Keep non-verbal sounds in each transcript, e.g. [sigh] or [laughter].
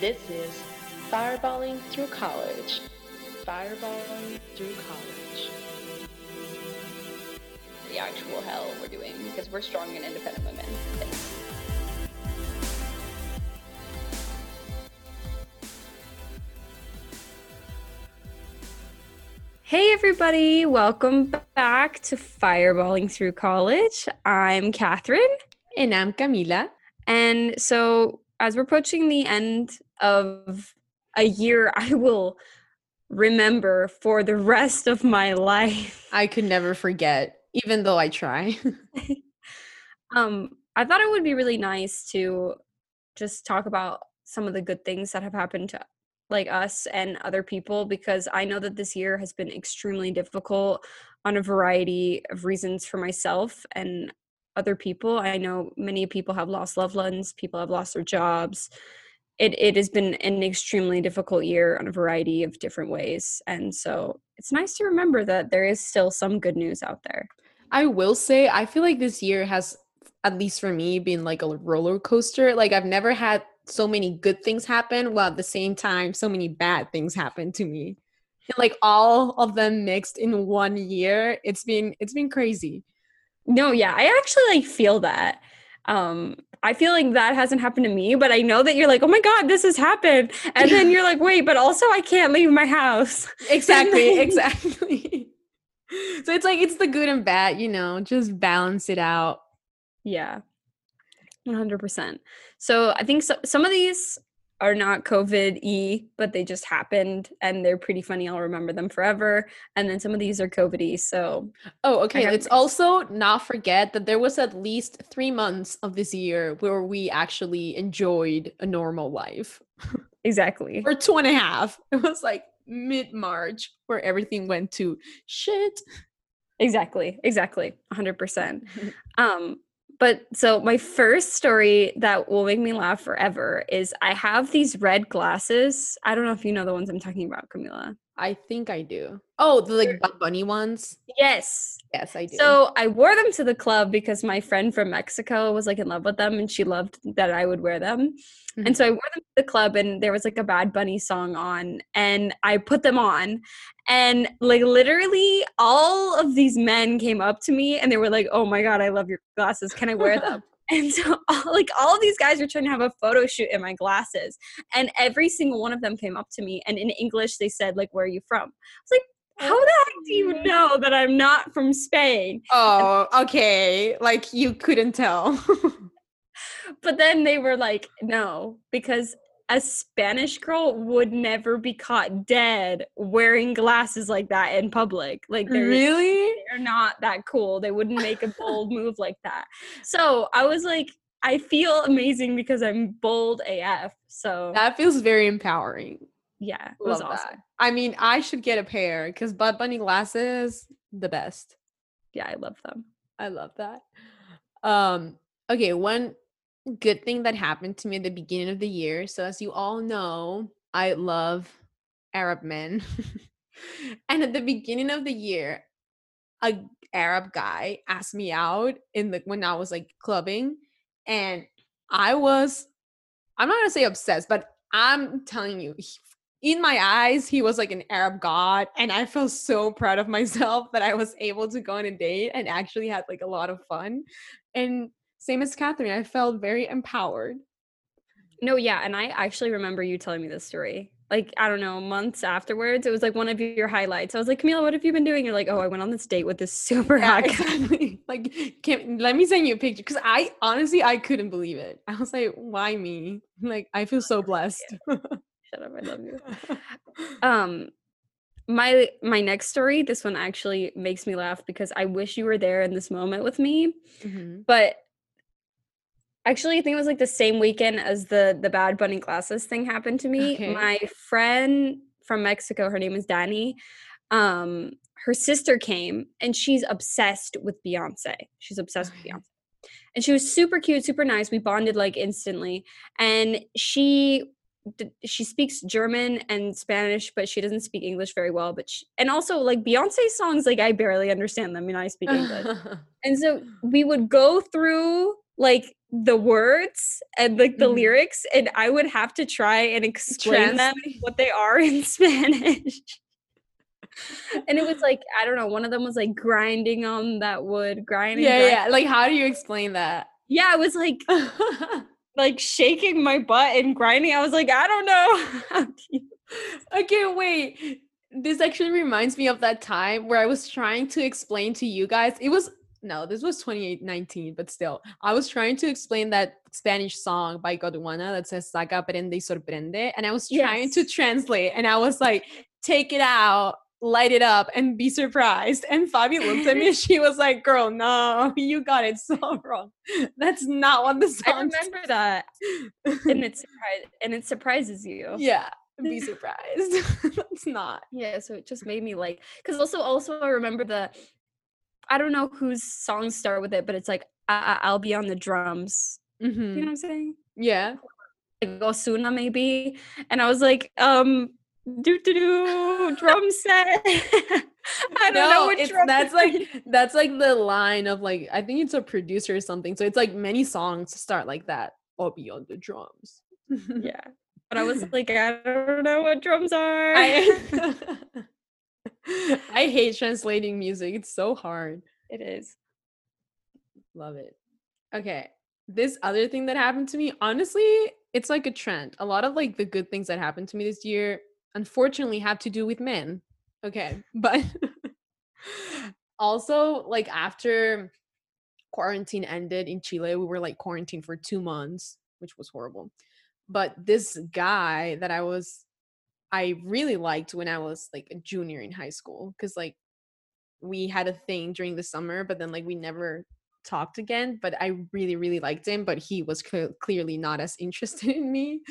This is Fireballing Through College. Fireballing Through College. The actual hell we're doing because we're strong and independent women. Thanks. Hey, everybody, welcome back to Fireballing Through College. I'm Catherine. And I'm Camila. And so, as we're approaching the end of a year, I will remember for the rest of my life. I could never forget, even though I try. [laughs] [laughs] um, I thought it would be really nice to just talk about some of the good things that have happened to like us and other people because I know that this year has been extremely difficult on a variety of reasons for myself and other people. I know many people have lost loved ones, people have lost their jobs. It it has been an extremely difficult year on a variety of different ways. And so it's nice to remember that there is still some good news out there. I will say I feel like this year has at least for me been like a roller coaster. Like I've never had so many good things happen while at the same time so many bad things happen to me and like all of them mixed in one year it's been it's been crazy no yeah i actually like feel that um i feel like that hasn't happened to me but i know that you're like oh my god this has happened. And then you're like wait but also i can't leave my house. [laughs] Exactly [laughs] exactly. So it's like it's the good and bad you know just balance it out. Yeah 100%. So I think so, some of these are not COVID e, but they just happened and they're pretty funny. I'll remember them forever. And then some of these are COVID e. So, oh, okay. Let's also not forget that there was at least three months of this year where we actually enjoyed a normal life. [laughs] Exactly. or two and a half. It was like mid March where everything went to shit. Exactly. Exactly. 100%. [laughs] um, but so my first story that will make me laugh forever is I have these red glasses. I don't know if you know the ones I'm talking about, Camila. I think I do. Oh, the like Bad Bunny ones. Yes. Yes, I do. So I wore them to the club because my friend from Mexico was like in love with them and she loved that I would wear them. Mm-hmm. And so I wore them to the club and there was like a Bad Bunny song on and I put them on and like literally all of these men came up to me and they were like, "Oh my god, I love your glasses. Can I wear [laughs] them?" And so, [laughs] all, like, all of these guys were trying to have a photo shoot in my glasses, and every single one of them came up to me, and in English they said, "Like, where are you from?" I was like, "How the heck do you oh. know that I'm not from Spain?" Oh, okay. Like you couldn't tell. [laughs] but then they were like, "No," because a Spanish girl would never be caught dead wearing glasses like that in public. Like they're really they're not that cool. They wouldn't make a bold [laughs] move like that. So I was like, I feel amazing because I'm bold AF. So that feels very empowering. Yeah, it was Love awesome. That. I mean, I should get a pair because Bad Bunny glasses, the best. Yeah, I love them. I love that. Um, okay, one good thing that happened to me at the beginning of the year. So, as you all know, I love Arab men. [laughs] and at the beginning of the year, a Arab guy asked me out in the when I was like clubbing, and I was I'm not gonna say obsessed, but I'm telling you, he, in my eyes, he was like an Arab god, and I felt so proud of [laughs] myself that I was able to go on a date and actually had like a lot of fun. And same as Catherine, I felt very empowered. No, yeah, and I actually remember you telling me this story. Like I don't know, months afterwards, it was like one of your highlights. I was like, Camila, what have you been doing? You're like, oh, I went on this date with this super yeah, hot exactly. [laughs] like, can, let me send you a picture because I honestly I couldn't believe it. I was like, why me? [laughs] Like, I feel so blessed. Shut up, I love you. um, my my next story this one actually makes me laugh because i wish you were there in this moment with me mm-hmm. but Actually, I think it was like the same weekend as the the Bad Bunny glasses thing happened to me. Okay. My friend from Mexico, her name is Danny. Um, her sister came and she's obsessed with Beyonce. She's obsessed with Beyonce. And she was super cute, super nice. We bonded like instantly. And she she speaks German and Spanish, but she doesn't speak English very well. But she, and also like Beyonce songs, like I barely understand them, and I speak English. [laughs] and so we would go through like the words and like the Mhm. lyrics, and I would have to try and explain them [laughs] what they are in [laughs] Spanish. and it was like I don't know. One of them was like grinding on that wood, grinding. Yeah, grind- yeah. Like, how do you explain that? yeah. I was like [laughs] like shaking my butt and grinding. I was like, I don't know. do okay, wait. This actually reminds me of that time where I was trying to explain to you guys. It was no, this was 2019, but still, I was trying to explain that Spanish song by Goduana that says "Saca, prende y sorprende," and I was trying to translate, and I was like, "Take it out." Light it up and be surprised. And Fabi looked at me and [laughs] she was like, Girl, no, you got it so [laughs] wrong. That's not what the song I remember that, and it [laughs] surprised and it surprises you. Yeah, be surprised. It's not. Yeah, so it just made me like because also also I remember the I don't know whose songs start with it, but it's like I- I- I'll be on the drums. You know what I'm saying? Yeah. Like Ozuna maybe, and I was like, um, do do do drum set. [laughs] I don't know what drum that's like that's [laughs] like the line of like I think it's a producer or something. So it's like many songs start like that. I'll be on the drums. yeah. [laughs] But I was like, I don't know what drums are. I [laughs] I hate translating music. It's so hard. it is. Love it. Okay. This other thing that happened to me, honestly, it's like a trend. A lot of like the good things that happened to me this year, unfortunately, have to do with men. Okay. [laughs] But [laughs] also, like after quarantine ended in Chile, we were like quarantined for two months, which was horrible. But this guy that I was, I really liked when I was like a junior in high school, because like we had a thing during the summer, but then like we never talked again. But I really, really liked him, but he was cle- clearly not as [laughs] interested in me.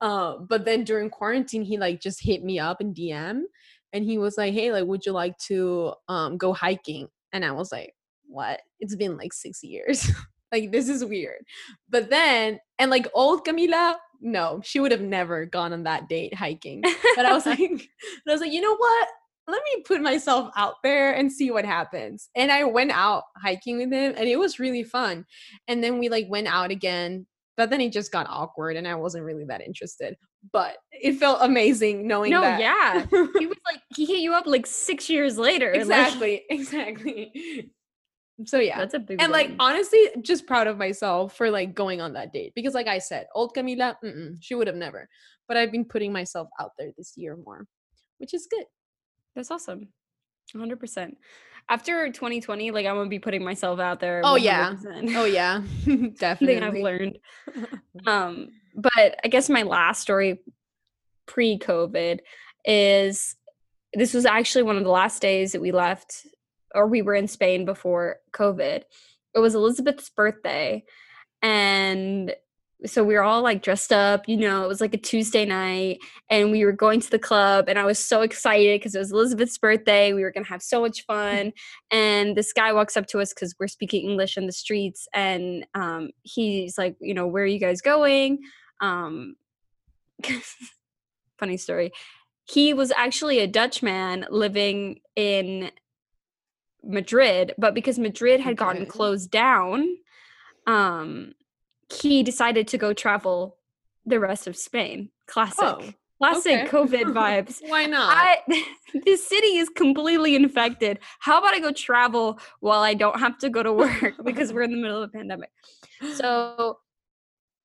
Uh, but then during quarantine, he like just hit me up in DM, and he was like, "Hey, like, would you like to um go hiking?" And I was like, "What? It's been like six years." [laughs] like this is weird but then and like old camila no she would have never gone on that date hiking but I was [laughs] like, [laughs] I was like, you know what? Let me put myself out there and see what happens. And I went out hiking with him, and it was really fun. And then we like went out again, but then it just got awkward, and I wasn't really that interested. But it felt amazing knowing No, that. yeah. he [laughs] was like he hit you up like six years later. like, exactly, exactly. So yeah, that's a big and like honestly just proud of myself for like going on that date because like i said old camila mm-mm, she would have never but i've been putting myself out there this year more which is good That's awesome. 100%. After 2020, like I'm going to be putting myself out there. Oh, yeah. 100%. oh yeah [laughs] [laughs] definitely I've learned. [laughs] Um, but I guess my last story pre-COVID is this was actually one of the last days that we left or we were in Spain before COVID. It was Elizabeth's birthday and so we were all like dressed up, you know, it was like a Tuesday night and we were going to the club and I was so excited because it was Elizabeth's birthday. We were going to have so much fun. and this guy walks up to us because we're speaking English in the streets and um, he's like, you know, where are you guys going? Um, [laughs] funny story. He was actually a Dutch man living in Madrid, but because Madrid had gotten closed down, um, he decided to go travel the rest of Spain. Classic, Oh, classic okay. COVID [laughs] vibes. why not I [laughs] this city is completely infected. How about I go travel while I don't have to go to work [laughs] because we're in the middle of a pandemic. So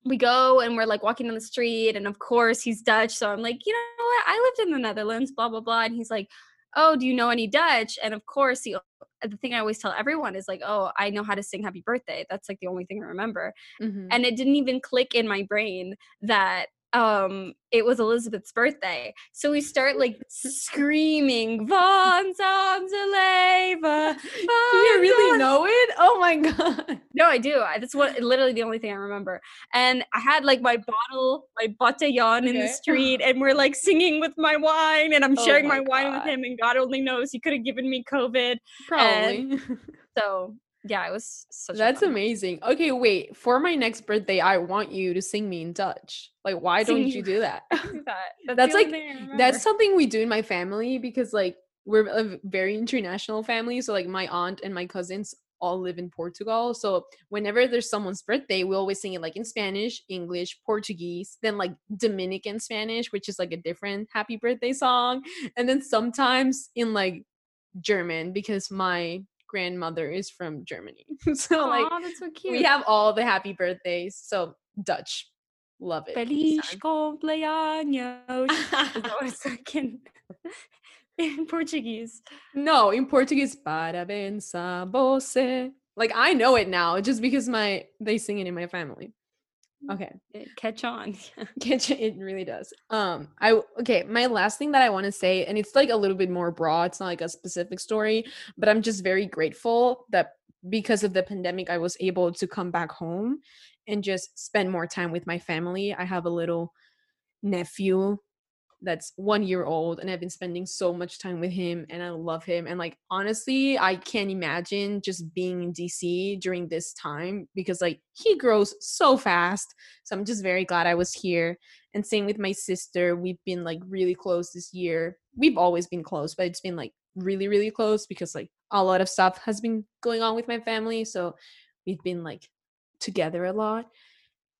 we go and we're like walking down the street and of course he's Dutch so I'm like, "You know what? I lived in the Netherlands, blah blah blah." And he's like, "Oh, do you know any Dutch?" And of course, the the thing I always tell everyone is like, "Oh, I know how to sing happy birthday." That's like the only thing I remember Mhm. and it didn't even click in my brain that um it was Elizabeth's birthday. So we start [laughs] like screaming Von Zanzeleva. do you really know it oh my god No, I do. I, that's what literally the only thing I remember. And I had like my bottle, my botellón in the street, and we're like singing with my wine, and I'm Oh sharing my my, wine with him, and God only knows he could have given me COVID. probably [laughs] So yeah, it was such. a that's amazing okay wait for my next birthday i want you to sing me in dutch like why don't you do that do [laughs] that. [laughs] That's only like- thing I remember. That's something we do in my family because like we're a very international family. So like my aunt and my cousins all live in Portugal. So whenever there's someone's birthday, we always sing it like in Spanish, English, Portuguese, then like Dominican Spanish, which is like a different happy birthday song, and then sometimes in like German because my grandmother is from Germany. [laughs] so Aw, like that's so cute. we have all the happy birthdays. So Dutch. Love it. Feliz cumpleaños. Is that what it's [laughs] in, [laughs] in Portuguese? No, in Portuguese, parabéns a você. Like I know it now just because my they sing it in my family. Okay. Eh, Catch on. [laughs] Catch it, it really does. Um, I okay. My last thing that I want to say, and it's like a little bit more broad. It's not like a specific story, but I'm just very grateful that because of the pandemic, I was able to come back home and just spend more time with my family. I have a little nephew that's one year old and I've been spending so much time with him and I love him. And like honestly, I can't imagine just being in DC during this time because like he grows so fast. So I'm just very glad I was here. And same with my sister. We've been like really close this year. We've always been close, but it's been like really, really close because like a lot of stuff has been going on with my family. So we've been like together a lot.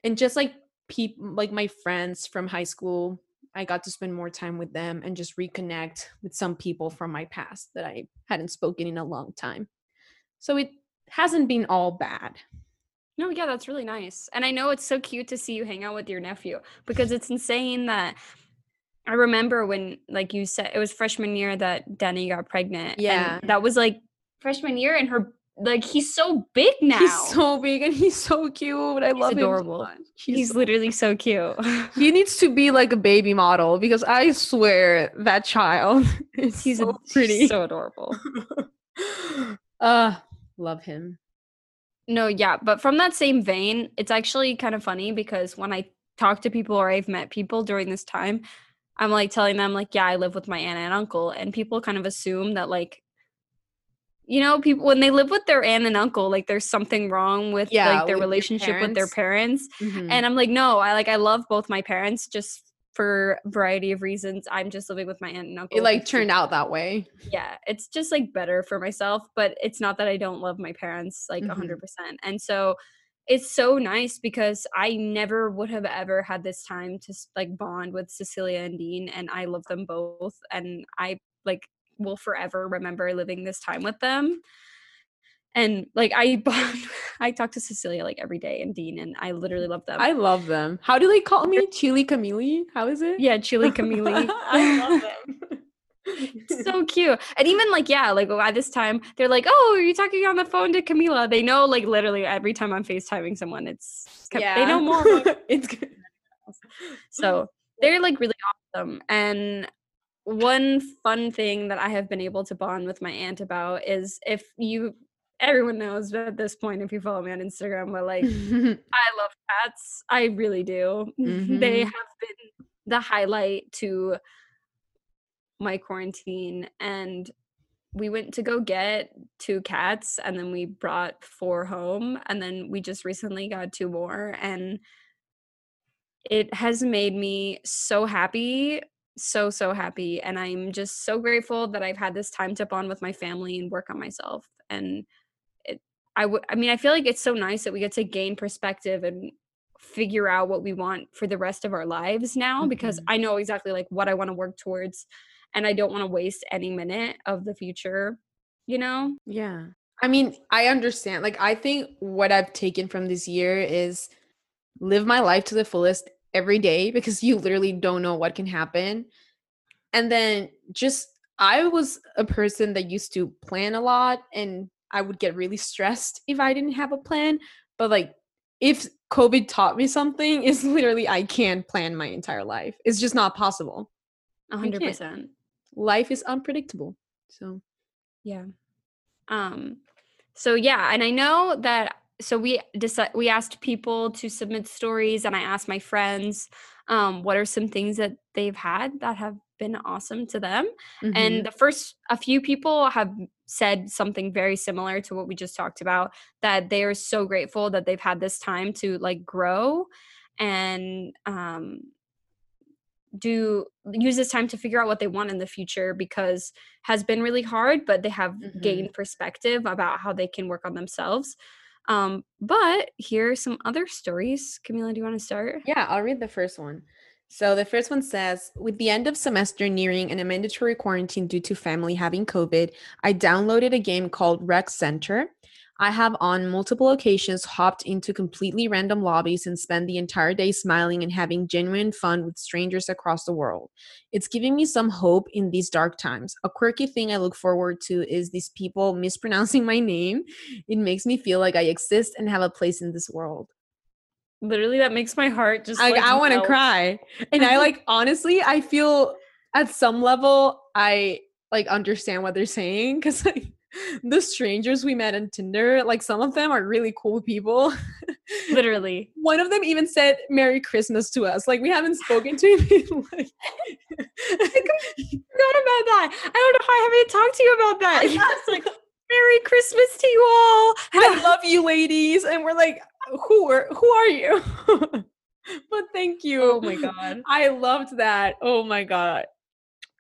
And just like people like my friends from high school I got to spend more time with them and just reconnect with some people from my past that I hadn't spoken in a long time. So it hasn't been all bad. No, yeah, that's really nice. And I know it's so cute to see you hang out with your nephew because it's insane that I remember when, like you said, it was freshman year that Danny got pregnant. and Yeah. that was like freshman year, and her, like, he's so big now. He's so big and he's so cute. I love adorable. him. so much. He's so- literally so cute. [laughs] he needs to be like a baby model because I swear that child [laughs] is he's so a- pretty. so adorable. [laughs] uh love him. No, yeah, but from that same vein, it's actually kind of funny because when I talk to people or I've met people during this time, I'm like telling them like, yeah, I live with my aunt and uncle, and people kind of assume that like, you know, people when they live with their aunt and uncle, like there's something wrong with Yeah, like their with relationship with their parents. Mhm. And I'm like, no, I like I love both my parents just for a variety of reasons. I'm just living with my aunt and uncle. it like turned out that way. yeah it's just like better for myself but it's not that i don't love my parents like a Mhm. 100% and so it's so nice because i never would have ever had this time to like bond with cecilia and dean and i love them both and i like will forever remember living this time with them and like i [laughs] i talk to cecilia like every day and dean and i literally love them I love them. How do they call me? Chili Camille? How is it? yeah chili camille [laughs] I love them. It's [laughs] so cute. And even like, yeah, like by this time, they're like, oh, are you talking on the phone to Camila? They know like literally every time I'm FaceTiming someone, it's Cam- they know more. it's good. so they're like really awesome. And one fun thing that I have been able to bond with my aunt about is if you everyone knows at this point if you follow me on Instagram, but like [laughs] I love cats. I really do. [laughs] They Mhm. have been the highlight to my quarantine. And we went to go get two cats and then we brought four home. And then we just recently got two more. And it has made me so happy. So, so happy. And I'm just so grateful that I've had this time to bond with my family and work on myself. And it, I would, I mean, I feel like it's so nice that we get to gain perspective and figure out what we want for the rest of our lives now because Mhm. I know exactly like what I want to work towards and I don't want to waste any minute of the future, you know? Yeah. I mean, I understand. Like, I think what I've taken from this year is live my life to the fullest every day because you literally don't know what can happen. And then just, I was a person that used to plan a lot and I would get really stressed if I didn't have a plan. But like, if COVID taught me something, is [laughs] literally I can't plan my entire life. It's just not possible. A 100%. Life is unpredictable. So, Yeah. Um so yeah, and I know that so we decided we asked people to submit stories and I asked my friends um what are some things that they've had that have been awesome to them. mhm. And the first a few people have said something very similar to what we just talked about that they are so grateful that they've had this time to like grow and um do use this time to figure out what they want in the future because has been really hard but they have Mhm. gained perspective about how they can work on themselves um but here are some other stories camila do you want to start Yeah, I'll read the first one. So the first one says, with the end of semester nearing and a mandatory quarantine due to family having COVID, I downloaded a game called Rec Center. I have on multiple occasions hopped into completely random lobbies and spent the entire day smiling and having genuine fun with strangers across the world. It's giving me some hope in these dark times. A quirky thing I look forward to is these people [laughs] mispronouncing my name. It makes me feel like I exist and have a place in this world. literally that makes my heart just I, like, I want to cry. And I like [laughs] honestly, I feel at some level I like understand what they're saying because like [laughs] the strangers we met on Tinder, like some of them are really cool people. [laughs] literally One of them even said Merry Christmas to us. Like we haven't spoken to him. [laughs] like, forgot about that i don't know how i haven't talked to you about that it's like merry christmas to you all I love you, ladies. And we're like, who are who are you? but thank you. oh my god I loved that. Oh my god.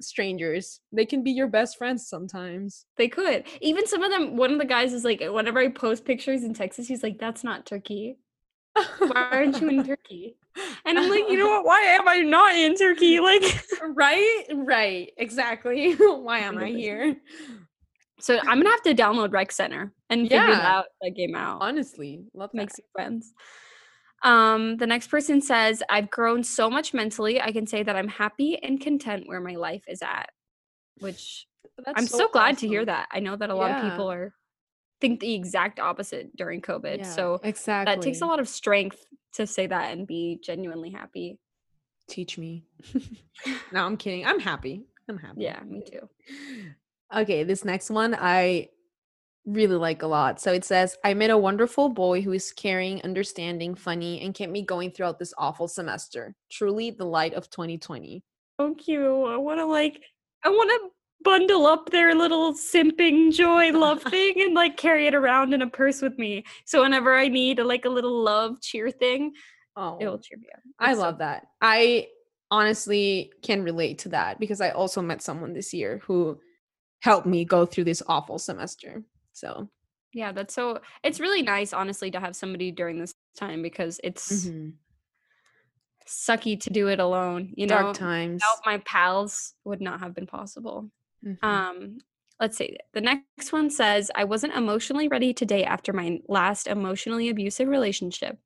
Strangers. They can be your best friends sometimes. They could. Even some of them, one of the guys is like, whenever I post pictures in Texas, he's like, that's not Turkey. Why aren't you in [laughs] Turkey? And I'm like, you know [laughs] what? Why am I not in Turkey? Like, right? Right. Exactly. [laughs] Why am I here? so I'm gonna have to download Rec Center and figure Yeah. that, that game out. Honestly, love that. Makes you friends. Um, the next person says, I've grown so much mentally. I can say that I'm happy and content where my life is at. Which That's I'm so, glad to hear that. I know that a lot of people are think the exact opposite during COVID. Yeah, So exactly. that takes a lot of strength to say that and be genuinely happy. Teach me. [laughs] no, I'm kidding. I'm happy. I'm happy. Yeah, me too. Okay, this next one I really like a lot. So it says, I met a wonderful boy who is caring, understanding, funny, and kept me going throughout this awful semester. Truly the light of 2020. So cute. I want to like, I want to bundle up their little simping joy love [laughs] thing and like carry it around in a purse with me. So whenever I need a, like a little love cheer thing, Oh, it'll cheer me up. I It's so love that. I honestly can relate to that because I also met someone this year who helped me go through this awful semester. So, Yeah, that's so. It's really nice, honestly, to have somebody during this time because it's mhm. sucky to do it alone. You know, dark times. without my pals would not have been possible. Mhm. Um, let's see. The next one says, I wasn't emotionally ready to date after my last emotionally abusive relationship.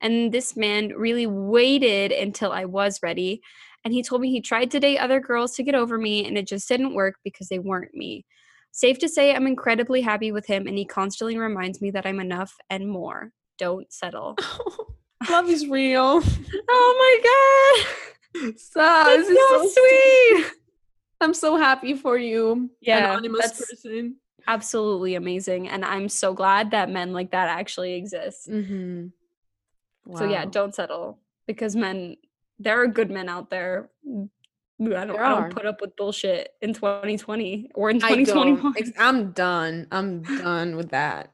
And this man really waited until I was ready. And he told me he tried to date other girls to get over me, and it just didn't work because they weren't me. Safe to say, I'm incredibly happy with him, and he constantly reminds me that I'm enough and more. Don't settle. [laughs] Love is real. [laughs] oh my God. [laughs] so, That's this is so sweet. I'm so happy for you, Yeah, anonymous that's- person. absolutely amazing and i'm so glad that men like that actually exist Mm-hmm. so yeah don't settle because men there are good men out there I don't, I don't put up with bullshit in 2020 or in I 2021 don't. I'm done. I'm [laughs] done with that.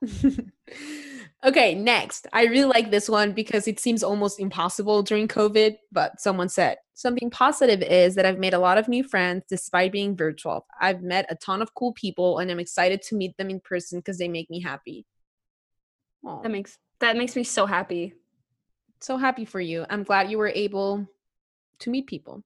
[laughs] okay, next. I really like this one because it seems almost impossible during COVID, but someone said something positive is that I've made a lot of new friends despite being virtual. I've met a ton of cool people and I'm excited to meet them in person because they make me happy. Aw, that makes that makes me so happy so happy for you. I'm glad you were able to meet people.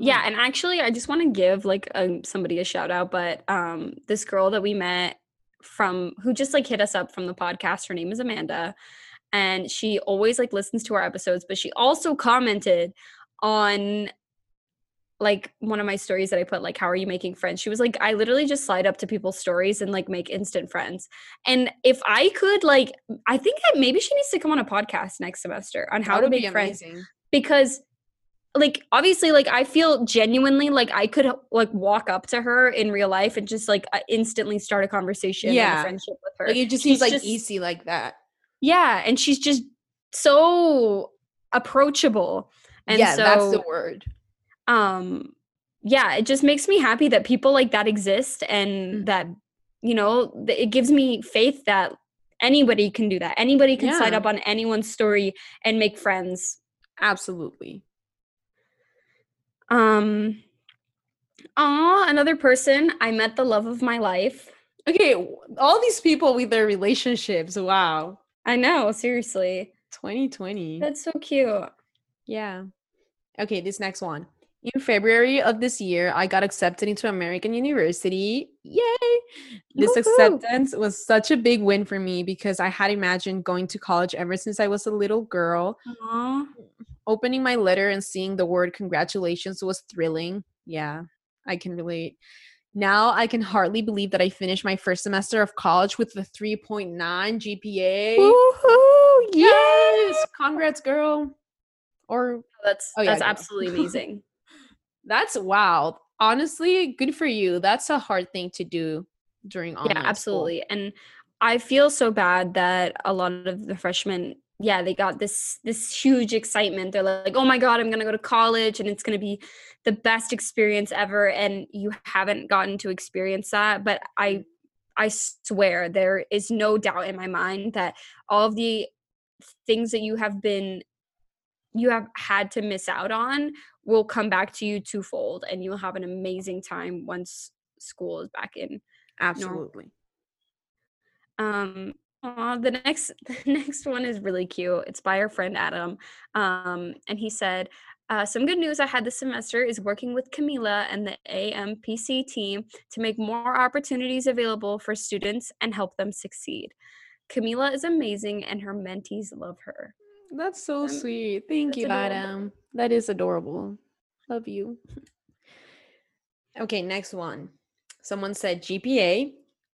Yeah and actually i just want to give like um, somebody a shout out but um this girl that we met from who just like hit us up from the podcast her name is amanda and she always like listens to our episodes but she also commented on like one of my stories that i put like how are you making friends? She was like i literally just slide up to people's stories and like make instant friends. And if i could like i think that maybe she needs to come on a podcast next semester on how to make friends amazing. because like obviously like i feel genuinely like i could like walk up to her in real life and just like uh, instantly start a conversation and Yeah. a friendship with her Like it just She's seems like just- easy like that. yeah and she's just so approachable and yeah, so that's the word. um yeah it just makes me happy that people like that exist and Mm. that you know it gives me faith that anybody can do that anybody can slide Yeah. up on anyone's story and make friends Absolutely. Um Aw, another person. I met the love of my life. Okay, all these people with their relationships. Wow. I know, seriously. 2020. That's so cute. Yeah. Okay, this next one. In February of this year, I got accepted into American University. Yay! This Woohoo! acceptance was such a big win for me because I had imagined going to college ever since I was a little girl. Aw. Opening my letter and seeing the word congratulations was thrilling. Yeah, I can relate. Now I can hardly believe that I finished my first semester of college with a 3.9 GPA. Woohoo! Yes! Congrats, girl. Or oh, That's Oh, yeah, that's absolutely amazing. [laughs] That's wow. Honestly, good for you. That's a hard thing to do during online yeah, school. absolutely. And I feel so bad that a lot of the freshmen, yeah, they got this this huge excitement. They're like, "Oh my god, I'm going to go to college and it's going to be the best experience ever." And you haven't gotten to experience that, but I I swear there is no doubt in my mind that all of the things that you have been you have had to miss out on will come back to you twofold and you'll have an amazing time once school is back in Absolutely. um aw, the next [laughs] the next one is really cute it's by our friend adam um and he said uh, some good news I had this semester is working with Camila and the AMPC team to make more opportunities available for students and help them succeed. Camila is amazing and her mentees love her. That's so Um, sweet. Thank you, adorable. Adam. That is adorable. Love you. [laughs] Okay, next one. Someone said GPA.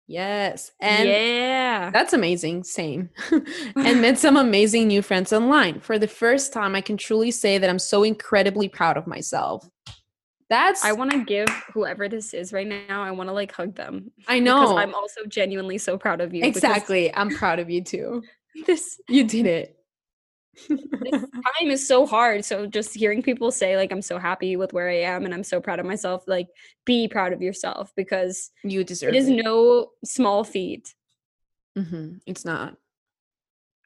Yes. And yeah. That's amazing. Same. [laughs] and [laughs] met some amazing new friends online. For the first time, I can truly say that I'm so incredibly proud of myself. That's I want to give whoever this is right now, I want to like hug them. I Because know. I'm also genuinely so proud of you. exactly. I'm proud of you too. [laughs] This You did it. This [laughs] time is so hard. So just hearing people say like I'm so happy with where I am and I'm so proud of myself, like be proud of yourself because you deserve it is no small feat. Mm-hmm. It's not.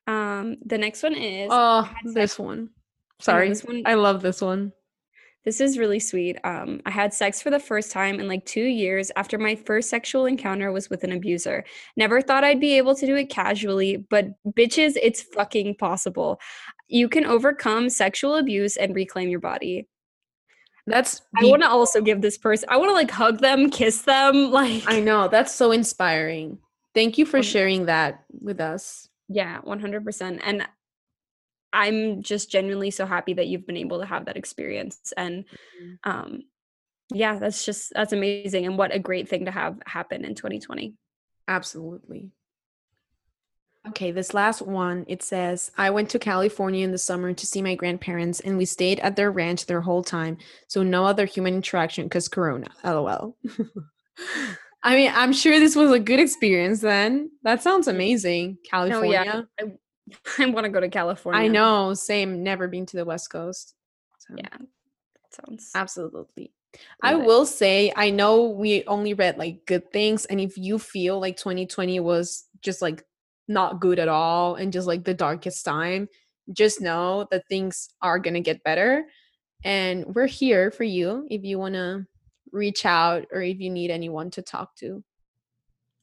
Um the next one is Oh, this one. Sorry. this one- I love this one. This is really sweet. Um, I had sex for the first time in like two years after my first sexual encounter was with an abuser. Never thought I'd be able to do it casually, but bitches, it's fucking possible. You can overcome sexual abuse and reclaim your body. That's I want to also give this person, I want to like hug them, kiss them. [laughs] Like, I know. That's so inspiring. Thank you for sharing that with us. yeah, 100%. And I'm just genuinely so happy that you've been able to have that experience. And Mhm. um, yeah, that's just, that's amazing. And what a great thing to have happen in 2020. Absolutely. Okay, this last one it says I went to California in the summer to see my grandparents and we stayed at their ranch their whole time. So no other human interaction because Corona. LOL. [laughs] I mean, I'm sure this was a good experience then. That sounds amazing. No, California. yeah. I, [laughs] I want to go to California. I know, same. Never been to the West Coast. So, Yeah. Sounds absolutely. I it. will say, I know we only read like good things, and if you feel like 2020 was just like not good at all and just like the darkest time, just know that things are gonna get better. And we're here for you if you wanna reach out or if you need anyone to talk to.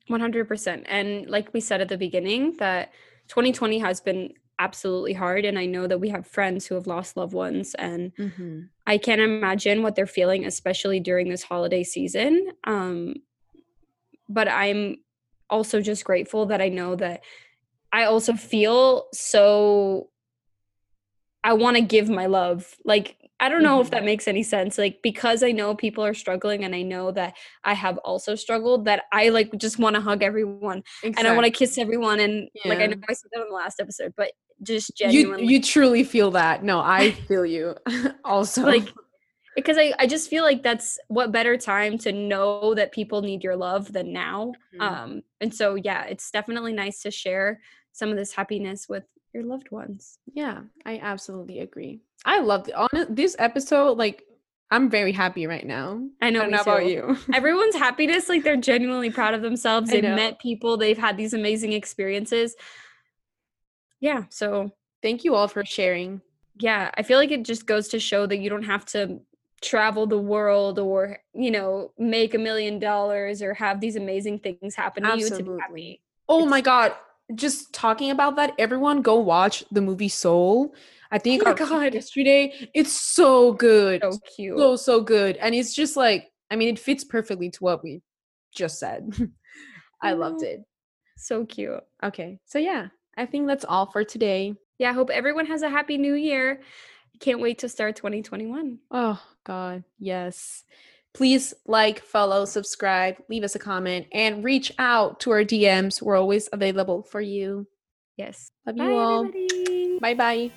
100%. And like we said at the beginning, that 2020 has been absolutely hard. And I know that we have friends who have lost loved ones. And Mm-hmm. I can't imagine what they're feeling, especially during this holiday season. Um, but I'm also just grateful that I know that I also feel so. I want to give my love. Like, I don't know if Mhm. that makes any sense. Like, because I know people are struggling and I know that I have also struggled, that I like just want to hug everyone and I want to kiss everyone. And like, I know I said that on the last episode, but just genuinely. you truly feel that. No, I [laughs] feel you [laughs] also. like because I, I just feel like that's what better time to know that people need your love than now Mhm. um and so yeah it's definitely nice to share some of this happiness with your loved ones Yeah, I absolutely agree. I loved it. On this episode, like I'm very happy right now. i know I don't know about you. [laughs] everyone's happiness like they're genuinely proud of themselves they've met people they've had these amazing experiences yeah so Thank you all for sharing. yeah i feel like it just goes to show that you don't have to travel the world or you know make a million dollars or have these amazing things happen to you to be happy. Oh It's- my god. Just talking about that, everyone go watch the movie Soul. I think Oh my God. yesterday. It's so good. So cute. so so good and it's just like i mean it fits perfectly to what we just said [laughs] i loved mm-hmm. it so cute. okay so yeah i think that's all for today Yeah, I hope everyone has a happy new year. Can't wait to start 2021. oh god yes please like follow subscribe leave us a comment and reach out to our dms we're always available for you. Yes. love Bye you all. bye bye